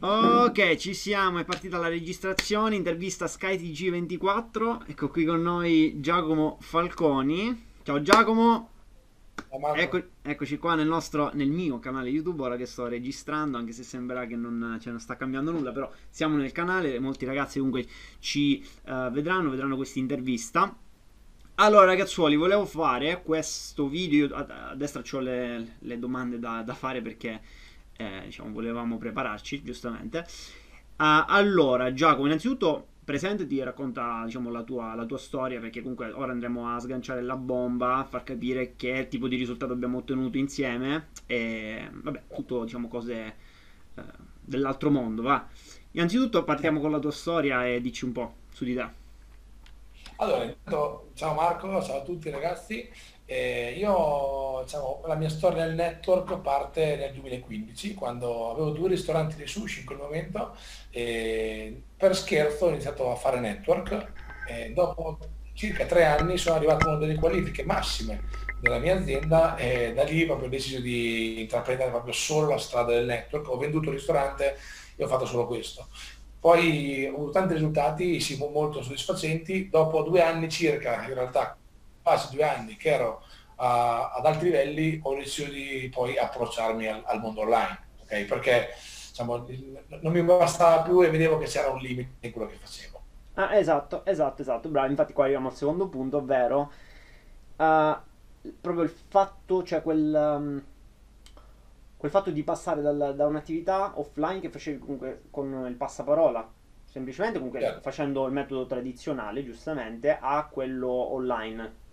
Ok, ci siamo, è partita la registrazione, intervista SkyTG24, ecco qui con noi Giacomo Falconi. Ciao Giacomo, ecco, eccoci qua nel, nostro, nel mio canale YouTube, ora che sto registrando, anche se sembra che non, cioè, non sta cambiando nulla, però siamo nel canale, molti ragazzi comunque ci uh, vedranno, vedranno questa intervista. Allora ragazzuoli, volevo fare questo video, a, a destra ho le, le domande da, da fare perché eh, diciamo, volevamo prepararci, giustamente. Uh, allora, Giacomo, innanzitutto presentati e racconta diciamo, la, tua, la, tua, storia, perché comunque ora andremo a sganciare la bomba, a far capire che tipo di risultato abbiamo ottenuto insieme e vabbè, tutto diciamo cose eh, dell'altro mondo, va. Innanzitutto partiamo con la tua storia e dici un po' su di te. Allora, ciao Marco, ciao a tutti ragazzi. Eh, io, diciamo, la mia storia nel network parte nel 2015, quando avevo due ristoranti di sushi in quel momento e per scherzo ho iniziato a fare network e dopo circa tre anni sono arrivato a una delle qualifiche massime della mia azienda e da lì proprio ho deciso di intraprendere proprio solo la strada del network, ho venduto il ristorante e ho fatto solo questo. Poi ho avuto tanti risultati, sì, molto soddisfacenti, dopo due anni circa, in realtà quasi due anni che ero a, ad alti livelli, ho deciso di poi approcciarmi al, al mondo online, okay? perché diciamo, non mi bastava più e vedevo che c'era un limite in quello che facevo. Ah, esatto, esatto, esatto, bravo, infatti qua arriviamo al secondo punto, ovvero uh, proprio il fatto, cioè quel... Um, quel fatto di passare dal, da un'attività offline che facevi comunque con il passaparola, semplicemente comunque yeah. facendo il metodo tradizionale, giustamente, a quello online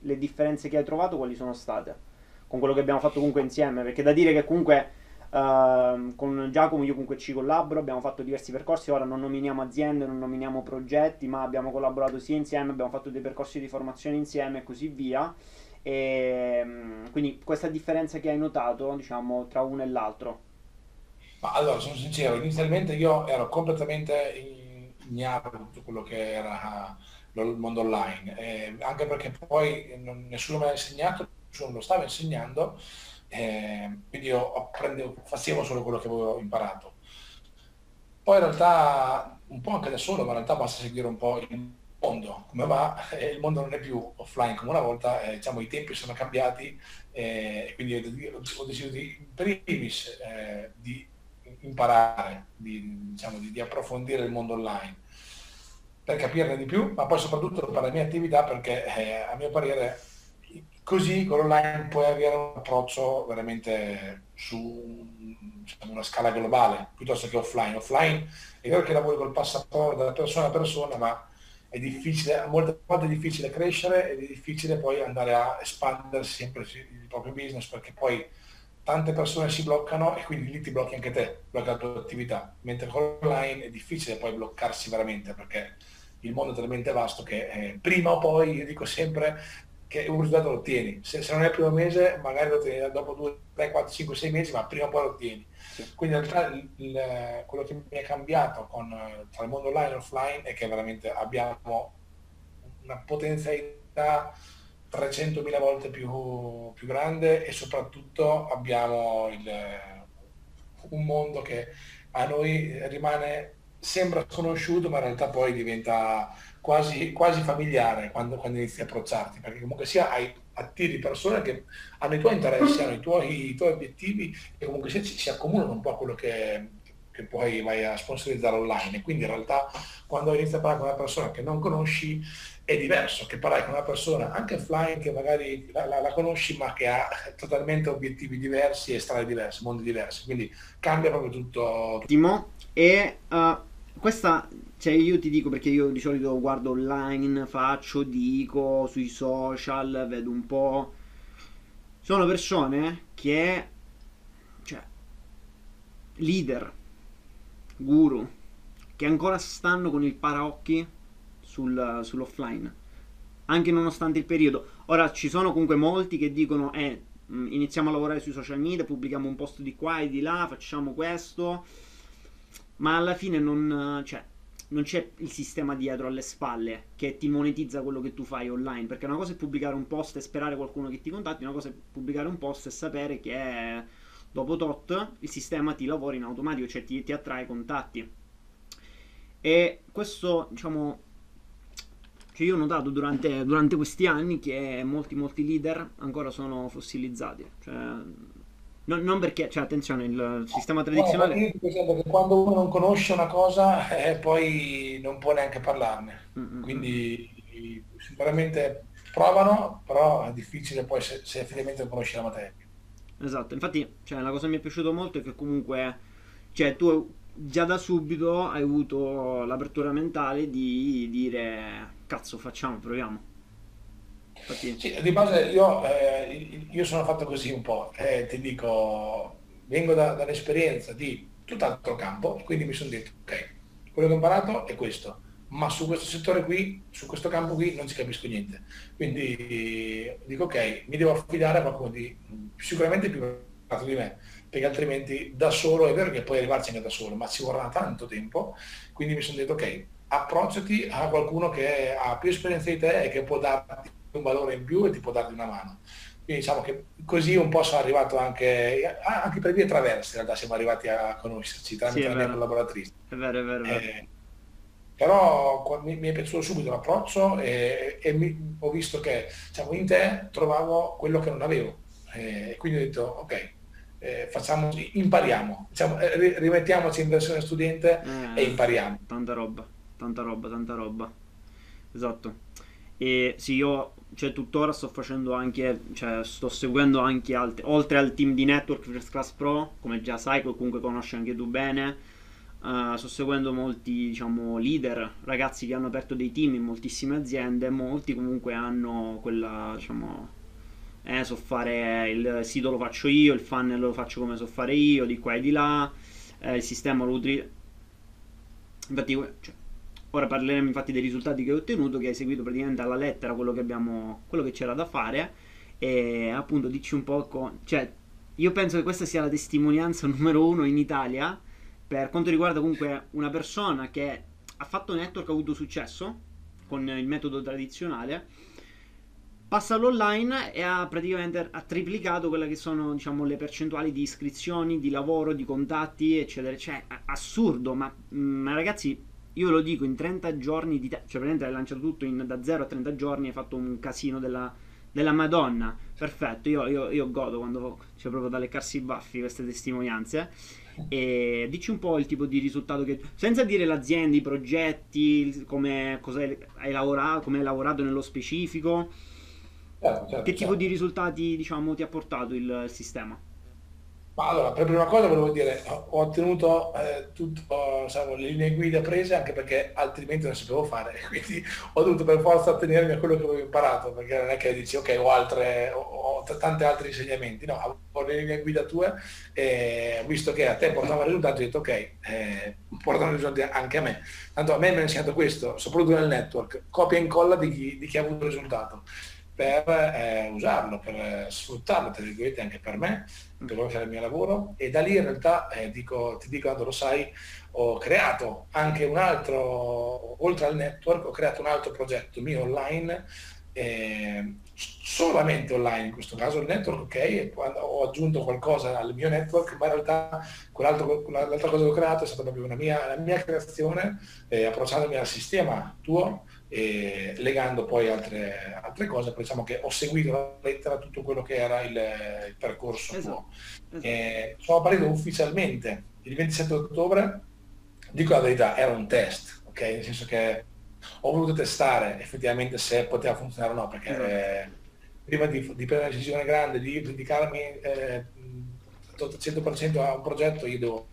le differenze che hai trovato quali sono state? Con quello che abbiamo fatto comunque insieme, perché da dire che comunque uh, con Giacomo io comunque ci collaboro, abbiamo fatto diversi percorsi, ora non nominiamo aziende, non nominiamo progetti, ma abbiamo collaborato sia insieme, abbiamo fatto dei percorsi di formazione insieme e così via. E, ehm, quindi questa differenza che hai notato, diciamo, tra uno e l'altro? Ma allora, sono sincero, inizialmente io ero completamente ignaro di tutto quello che era il mondo online, eh, anche perché poi non, nessuno me l'ha insegnato, nessuno lo stava insegnando, eh, quindi io apprendevo, facevo solo quello che avevo imparato. Poi in realtà, un po' anche da solo, ma in realtà basta seguire un po' il mondo, come va, eh, il mondo non è più offline come una volta, eh, diciamo, i tempi sono cambiati, eh, quindi ho deciso di, in primis eh, di imparare, di, diciamo, di, di approfondire il mondo online per capirne di più, ma poi soprattutto per la mia attività perché eh, a mio parere così con l'online puoi avere un approccio veramente su diciamo, una scala globale piuttosto che offline. Offline è vero che lavori col passaporto da persona a persona, ma è difficile, molte volte è difficile crescere ed è difficile poi andare a espandersi sempre il proprio business perché poi tante persone si bloccano e quindi lì ti blocchi anche te, blocca la tua attività, mentre con l'online è difficile poi bloccarsi veramente perché il mondo è talmente vasto che eh, prima o poi, io dico sempre, che un risultato lo ottieni. Se, se, non è il primo mese, magari lo ottieni dopo 2, 3, 4, 5, 6 mesi, ma prima o poi lo ottieni. Sì. Quindi in realtà il, il, quello che mi è cambiato con, tra il mondo online e offline è che veramente abbiamo una potenzialità 300.000 volte più, più, grande e soprattutto abbiamo il, un mondo che a noi rimane sembra sconosciuto, ma in realtà poi diventa quasi, quasi familiare quando, quando, inizi a approcciarti, perché comunque sia hai, attiri persone che hanno i tuoi interessi, hanno i tuoi, i tuoi obiettivi e comunque sia, si, si accomunano un po' a quello che, che poi vai a sponsorizzare online. Quindi in realtà quando inizi a parlare con una persona che non conosci è diverso che parlare con una persona anche offline che magari la, la, la, conosci ma che ha totalmente obiettivi diversi e strade diverse, mondi diversi. Quindi cambia proprio tutto. Timo, e uh, questa, cioè io ti dico perché io di solito guardo online, faccio, dico, sui social, vedo un po'. Sono persone che, cioè, leader, guru, che ancora stanno con il paraocchi sul, sull'offline, anche nonostante il periodo. Ora ci sono comunque molti che dicono, eh, iniziamo a lavorare sui social media, pubblichiamo un post di qua e di là, facciamo questo ma alla fine non, cioè, non c'è il sistema dietro alle spalle che ti monetizza quello che tu fai online. Perché una cosa è pubblicare un post e sperare qualcuno che ti contatti, una cosa è pubblicare un post e sapere che dopo tot il sistema ti lavora in automatico, cioè ti, ti attrae contatti. E questo, diciamo, cioè io ho notato durante, durante, questi anni che molti, molti leader ancora sono fossilizzati. Cioè, non, non, perché, cioè, attenzione, il sistema tradizionale... No, perché quando uno non conosce una cosa, eh, poi non può neanche parlarne. Mm-hmm. Quindi sicuramente provano, però è difficile poi se, se effettivamente non conosci la materia. Esatto, infatti cioè, la cosa che mi è piaciuta molto è che comunque cioè, tu già da subito hai avuto l'apertura mentale di dire cazzo facciamo, proviamo. Sì, di base io, eh, io, sono fatto così un po', eh, ti dico, vengo da, dall'esperienza di tutt'altro campo, quindi mi sono detto ok, quello che ho imparato è questo, ma su questo settore qui, su questo campo qui non ci capisco niente. Quindi dico ok, mi devo affidare a qualcuno di sicuramente più bravo di me, perché altrimenti da solo, è vero che puoi arrivarci anche da solo, ma ci vorrà tanto tempo, quindi mi sono detto ok, approcciati a qualcuno che ha più esperienza di te e che può darti un valore in più e ti può darti una mano. Quindi diciamo che così un po' sono arrivato anche, anche per vie traverse, in realtà siamo arrivati a conoscerci tramite sì, la mia collaboratrice. È vero, è vero. È vero. Eh, però mi, mi, è piaciuto subito l'approccio e, e mi, ho visto che diciamo, in te trovavo quello che non avevo e quindi ho detto ok eh, facciamo, impariamo diciamo, eh, rimettiamoci in versione studente eh, e impariamo tanta roba tanta roba tanta roba esatto e sì io cioè tuttora sto facendo anche cioè sto seguendo anche altri oltre al team di network First Class Pro come già sai comunque conosci anche tu bene Uh, sto seguendo molti diciamo, leader, ragazzi che hanno aperto dei team in moltissime aziende, molti comunque hanno quella, diciamo, eh, so fare il sito lo faccio io, il funnel lo faccio come so fare io, di qua e di là, eh, il sistema lo utilizzo. Infatti, cioè, ora parleremo infatti dei risultati che ho ottenuto, che hai seguito praticamente alla lettera quello che, abbiamo, quello che c'era da fare e appunto dici un po', con, cioè, io penso che questa sia la testimonianza numero uno in Italia per quanto riguarda comunque una persona che ha fatto network, ha avuto successo con il metodo tradizionale, passa all'online e ha praticamente ha triplicato quelle che sono diciamo, le percentuali di iscrizioni, di lavoro, di contatti, eccetera. Cioè, assurdo, ma, mm, ma ragazzi, io lo dico, in 30 giorni di te- cioè praticamente hai lanciato tutto in, da 0 a 30 giorni, hai fatto un casino della, della Madonna. Perfetto, io, io, io godo quando c'è cioè, proprio da leccarsi i baffi queste testimonianze. E dici un po' il tipo di risultato che. Senza dire l'azienda, i progetti, come hai lavorato, come hai lavorato nello specifico. Certo, certo, che tipo certo. di risultati diciamo, ti ha portato il sistema? Ma allora, per prima cosa volevo dire, ho ottenuto eh, tutte diciamo, le linee guida prese anche perché altrimenti non sapevo fare, quindi ho dovuto per forza attenermi a quello che avevo imparato, perché non è che dici ok ho, altre, ho, ho tanti altri insegnamenti, no, avevo le linee guida tue e visto che a te portava risultati ho detto ok, eh, portano risultati anche a me. Tanto a me mi ha insegnato questo, soprattutto nel network, copia e incolla di chi, di chi ha avuto risultato per eh, usarlo, per sfruttarlo, tra virgolette, anche per me, per quello che era il mio lavoro. E da lì in realtà, eh, dico, ti dico quando lo sai, ho creato anche un altro, oltre al network, ho creato un altro progetto mio online, eh, solamente online in questo caso il network, ok, e ho aggiunto qualcosa al mio network, ma in realtà l'altra cosa che ho creato è stata proprio una mia, mia creazione, eh, approcciandomi al sistema tuo, e legando poi altre, altre cose, poi diciamo che ho seguito la lettera tutto quello che era il, il percorso esatto. esatto. E sono partito ufficialmente il 27 ottobre, dico la verità, era un test, ok? Nel senso che ho voluto testare effettivamente se poteva funzionare o no, perché esatto. eh, prima di, di, prendere una decisione grande, di dedicarmi eh, 100% a un progetto, io devo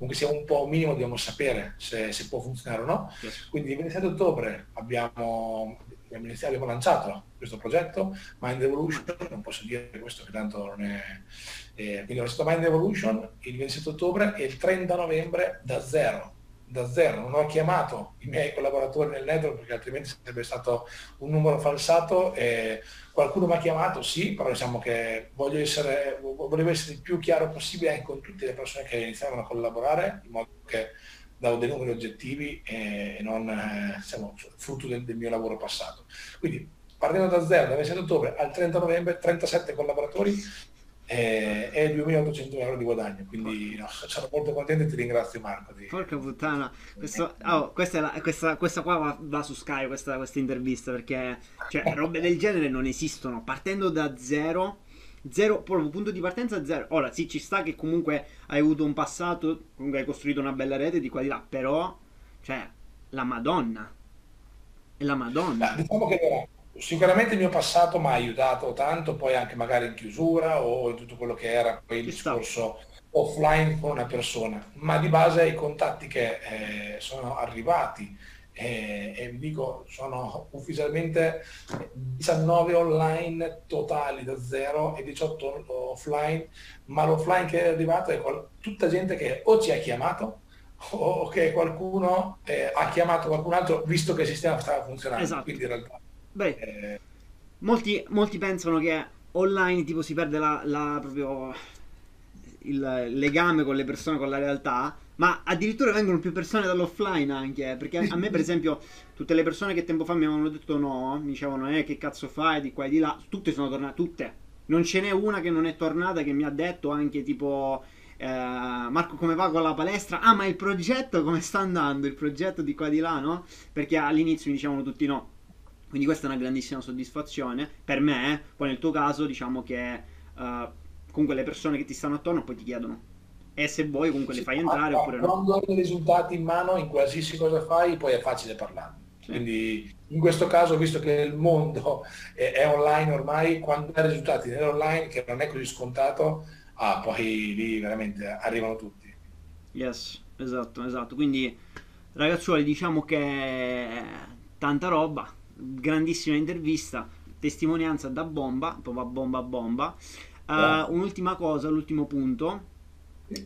comunque sia un po' minimo dobbiamo sapere se, se può funzionare o no. Yes. Quindi il 27 ottobre abbiamo, abbiamo, iniziato, abbiamo lanciato questo progetto, Mind Evolution, non posso dire questo che tanto non è... Eh, quindi ho lanciato Mind Evolution il 27 ottobre e il 30 novembre da zero da zero, non ho chiamato i miei collaboratori nel network perché altrimenti sarebbe stato un numero falsato e qualcuno mi ha chiamato, sì, però diciamo che voglio essere, volevo essere il più chiaro possibile anche con tutte le persone che iniziavano a collaborare, in modo che davo dei numeri oggettivi e non diciamo, frutto del, del, mio lavoro passato. Quindi partendo da zero, dal 27 ottobre al 30 novembre, 37 collaboratori e, e 2800 euro di guadagno. Quindi no, sono molto contento e ti ringrazio Marco. Di... Porca puttana, Questo, oh, questa, la, questa, questa, qua va, va, su Sky, questa, questa intervista, perché cioè, robe del genere non esistono. Partendo da zero, zero, proprio punto di partenza zero. Ora sì, ci sta che comunque hai avuto un passato, comunque hai costruito una bella rete di qua di là, però, cioè, la Madonna. È la Madonna. Diciamo che sicuramente il mio passato mi ha aiutato tanto, poi anche magari in chiusura o in tutto quello che era poi il discorso offline con una persona, ma di base i contatti che eh, sono arrivati eh, e vi dico sono ufficialmente 19 online totali da zero e 18 offline, ma l'offline che è arrivato è tutta gente che o ci ha chiamato o che qualcuno eh, ha chiamato qualcun altro visto che il sistema stava funzionando. Esatto. Quindi in realtà Beh, eh... molti, molti, pensano che online tipo si perde la, la, proprio il legame con le persone, con la realtà, ma addirittura vengono più persone dall'offline anche, perché a me per esempio tutte le persone che tempo fa mi avevano detto no, mi dicevano eh che cazzo fai di qua e di là, tutte sono tornate, tutte. Non ce n'è una che non è tornata che mi ha detto anche tipo eh, Marco come va con la palestra? Ah ma il progetto come sta andando? Il progetto di qua e di là, no? Perché all'inizio mi dicevano tutti no quindi questa è una grandissima soddisfazione per me. Eh. Poi nel tuo caso diciamo che uh, comunque le persone che ti stanno attorno poi ti chiedono e se vuoi comunque le fai entrare oppure no. Quando hai i risultati in mano in qualsiasi cosa fai poi è facile parlare. Sì. Quindi in questo caso, visto che il mondo è, è online ormai, quando hai risultati nell'online, che non è così scontato, ah, poi lì veramente arrivano tutti. Yes, esatto, esatto. Quindi ragazzuoli, diciamo che tanta roba, grandissima intervista, testimonianza da bomba, proprio a bomba a bomba. Uh, un'ultima cosa, l'ultimo punto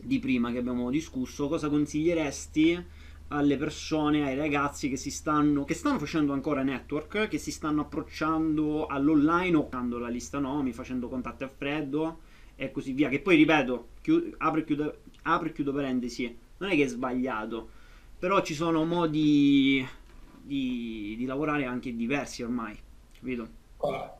di prima che abbiamo discusso, cosa consiglieresti alle persone, ai ragazzi che si stanno, che stanno facendo ancora network, che si stanno approcciando all'online o facendo la lista nomi, facendo contatti a freddo e così via. Che poi ripeto, chiud- apro e chiudo, apro e chiudo parentesi, non è che è sbagliato, però ci sono modi di, di lavorare anche diversi ormai, capito? Allora,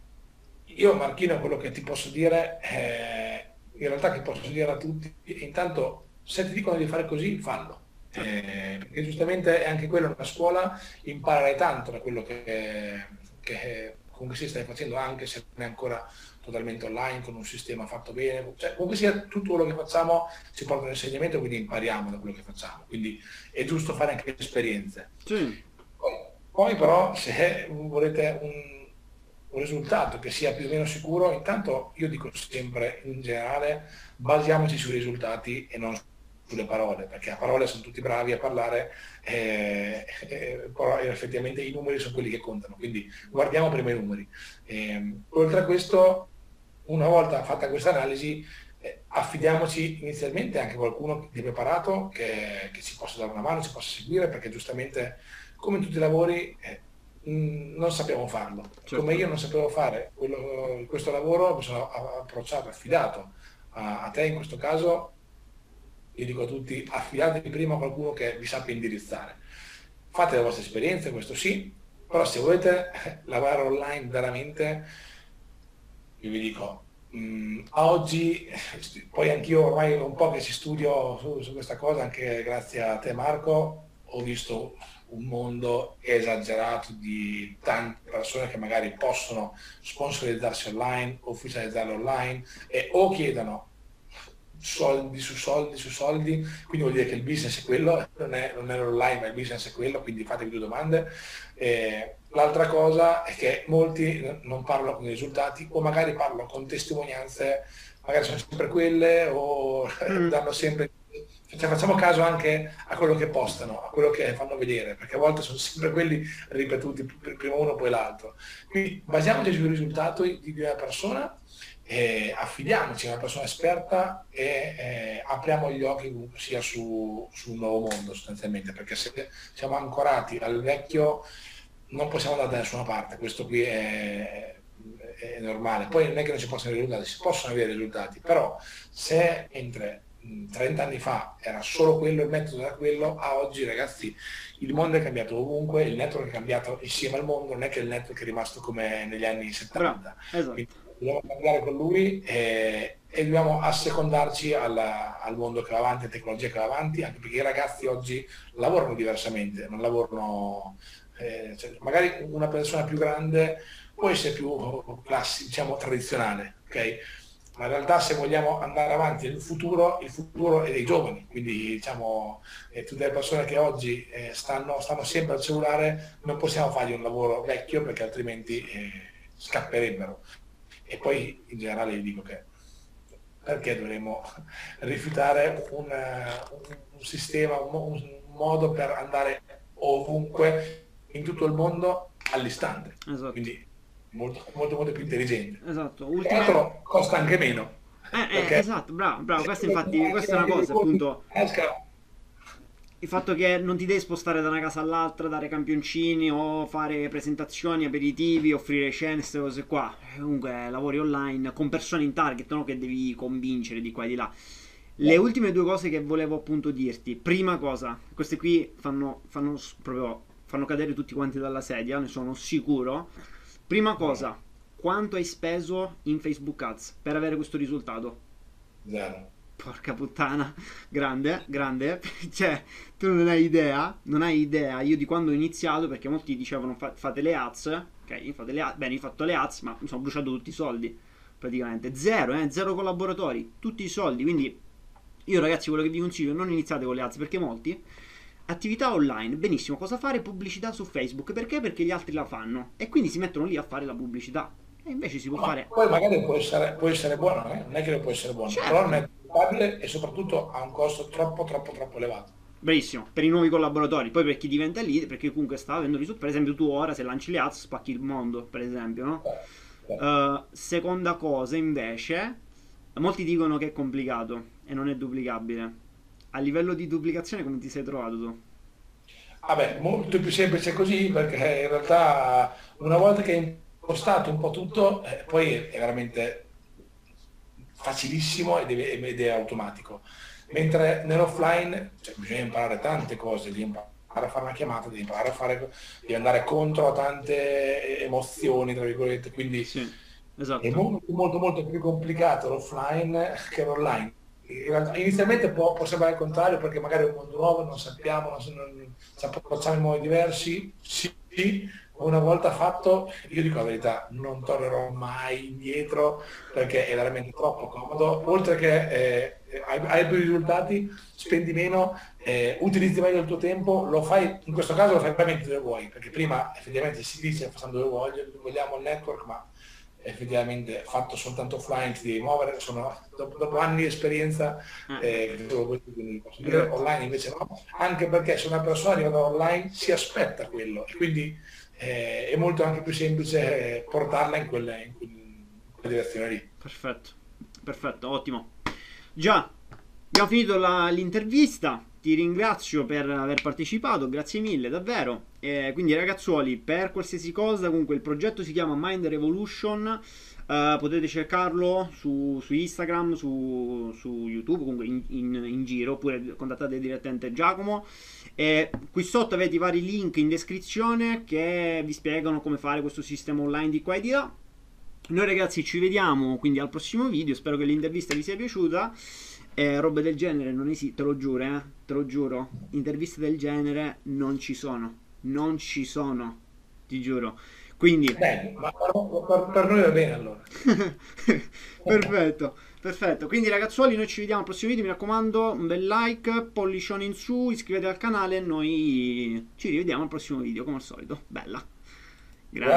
io Marchino quello che ti posso dire è, in realtà che posso dire a tutti, intanto se ti dicono di fare così, fallo. Eh, perché giustamente è anche quello una scuola, imparare tanto da quello che, che comunque si stai facendo anche se non è ancora totalmente online con un sistema fatto bene, cioè comunque sia tutto quello che facciamo si porta un insegnamento quindi impariamo da quello che facciamo, quindi è giusto fare anche esperienze. Sì. Poi però se volete un, un, risultato che sia più o meno sicuro, intanto io dico sempre in generale basiamoci sui risultati e non sulle parole, perché a parole sono tutti bravi a parlare, eh, eh, però effettivamente i numeri sono quelli che contano, quindi guardiamo prima i numeri. Eh, oltre a questo, una volta fatta questa analisi, eh, affidiamoci inizialmente anche a qualcuno di preparato che, che ci possa dare una mano, ci possa seguire, perché giustamente come in tutti i lavori eh, non sappiamo farlo. Certo. Come io non sapevo fare quello, questo lavoro, mi sono approcciato, affidato a, a, te in questo caso, io dico a tutti, affidatevi prima a qualcuno che vi sappia indirizzare. Fate le vostre esperienze, questo sì, però se volete lavorare online veramente, io vi dico, mh, a oggi, poi anch'io ormai un po' che ci studio su, su questa cosa, anche grazie a te Marco, ho visto un mondo esagerato di tante persone che magari possono sponsorizzarsi online, ufficializzarlo online e o chiedono soldi su soldi su soldi, quindi vuol dire che il business è quello, non è, non è l'online ma il business è quello, quindi fatevi due domande. Eh, l'altra cosa è che molti non parlano con i risultati o magari parlano con testimonianze, magari sono sempre quelle o mm. danno sempre cioè, facciamo caso anche a quello che postano, a quello che fanno vedere, perché a volte sono sempre quelli ripetuti, prima uno poi l'altro. Quindi basiamoci sul risultato di una persona, eh, affidiamoci a una persona esperta e eh, apriamo gli occhi sia su, su, un nuovo mondo sostanzialmente, perché se siamo ancorati al vecchio non possiamo andare da nessuna parte, questo qui è, è normale. Poi non è che non si possano avere risultati, si possono avere risultati, però se entra 30 anni fa era solo quello, il metodo era quello, a oggi ragazzi il mondo è cambiato ovunque, il network è cambiato insieme al mondo, non è che il network è rimasto come negli anni 70. Esatto. dobbiamo cambiare con lui e, e dobbiamo assecondarci alla, al mondo che va avanti, alla tecnologia che va avanti, anche perché i ragazzi oggi lavorano diversamente, non lavorano, eh, cioè, magari una persona più grande può essere più classi, diciamo, tradizionale, ok? Ma in realtà se vogliamo andare avanti nel futuro, il futuro è dei giovani, quindi diciamo eh, tutte le persone che oggi eh, stanno, stanno, sempre al cellulare non possiamo fargli un lavoro vecchio perché altrimenti eh, scapperebbero. E poi in generale gli dico che perché dovremmo rifiutare un, un sistema, un, un, modo per andare ovunque in tutto il mondo all'istante. Esatto. Quindi molto, molto, molto più intelligente. Esatto. Ultima... costa anche meno. Eh, eh, esatto, bravo, bravo. Questa infatti, questa è una cosa, appunto il fatto che non ti devi spostare da una casa all'altra, dare campioncini o fare presentazioni, aperitivi, offrire scene, queste cose qua. Comunque lavori online con persone in target, no? Che devi convincere di qua e di là. Le ultime due cose che volevo appunto dirti. Prima cosa, queste qui fanno, fanno proprio fanno cadere tutti quanti dalla sedia, ne sono sicuro. Prima cosa, quanto hai speso in Facebook Ads per avere questo risultato? Zero. Porca puttana, grande, grande. cioè, tu non hai idea, non hai idea. Io di quando ho iniziato, perché molti dicevano fa- fate le ads, ok, fate le ads. Bene, ho fatto le ads, ma mi sono bruciato tutti i soldi, praticamente. Zero, eh, zero collaboratori, tutti i soldi. Quindi, io ragazzi, quello che vi consiglio, non iniziate con le ads, perché molti... Attività online, benissimo, cosa fare? Pubblicità su Facebook, perché? Perché gli altri la fanno e quindi si mettono lì a fare la pubblicità. E invece si può Ma fare... Poi magari può essere, può essere buono, eh? non è che non può essere buono, certo. però non è stabile e soprattutto ha un costo troppo troppo troppo elevato. Bravissimo, per i nuovi collaboratori, poi per chi diventa leader, perché comunque sta avendo risultati, per esempio tu ora se lanci le ads spacchi il mondo, per esempio, no? Eh, eh. Uh, seconda cosa invece, molti dicono che è complicato e non è duplicabile. A livello di duplicazione come ti sei trovato tu? Vabbè, molto più semplice così perché in realtà una volta che hai impostato un po' tutto, eh, poi è veramente facilissimo ed è, ed è automatico. Mentre nell'offline cioè, bisogna imparare tante cose, devi imparare a fare una chiamata, devi imparare a fare, devi andare contro a tante emozioni, tra virgolette, quindi sì, esatto. è molto, molto, molto più complicato l'offline che l'online. Inizialmente può, può, sembrare il contrario perché magari è un mondo nuovo, non sappiamo, non, non, ci approcciamo in modi diversi, sì, una volta fatto, io dico la verità, non tornerò mai indietro perché è veramente troppo comodo, oltre che eh, hai, più risultati, spendi meno, eh, utilizzi meglio il tuo tempo, lo fai, in questo caso lo fai veramente dove vuoi, perché prima effettivamente si dice facendo dove voglio, vogliamo il network, ma effettivamente fatto soltanto offline ti devi muovere, sono dopo, dopo anni di esperienza mm. eh, online invece no, anche perché se una persona arriva da online si aspetta quello e quindi eh, è molto anche più semplice portarla in quelle, in quelle direzioni lì. Perfetto, perfetto, ottimo. Già, abbiamo finito la, l'intervista. Ti ringrazio per aver partecipato, grazie mille, davvero. Eh, quindi, ragazzuoli, per qualsiasi cosa, comunque il progetto si chiama Mind Revolution. Uh, potete cercarlo su, su Instagram, su, su, YouTube, comunque in, in, in, giro, oppure contattate direttamente Giacomo. E qui sotto avete i vari link in descrizione che vi spiegano come fare questo sistema online di qua e di là. Noi ragazzi ci vediamo quindi al prossimo video, spero che l'intervista vi sia piaciuta. Eh, robe del genere non esiste, te lo giuro, eh? te lo giuro. Interviste del genere non ci sono, non ci sono, ti giuro. Quindi... Bene, ma per, per noi va bene allora. Perfetto. Perfetto, quindi ragazzuoli noi ci vediamo al prossimo video, mi raccomando un bel like, pollicione in su, iscrivetevi al canale e noi ci rivediamo al prossimo video come al solito. Bella. Grazie.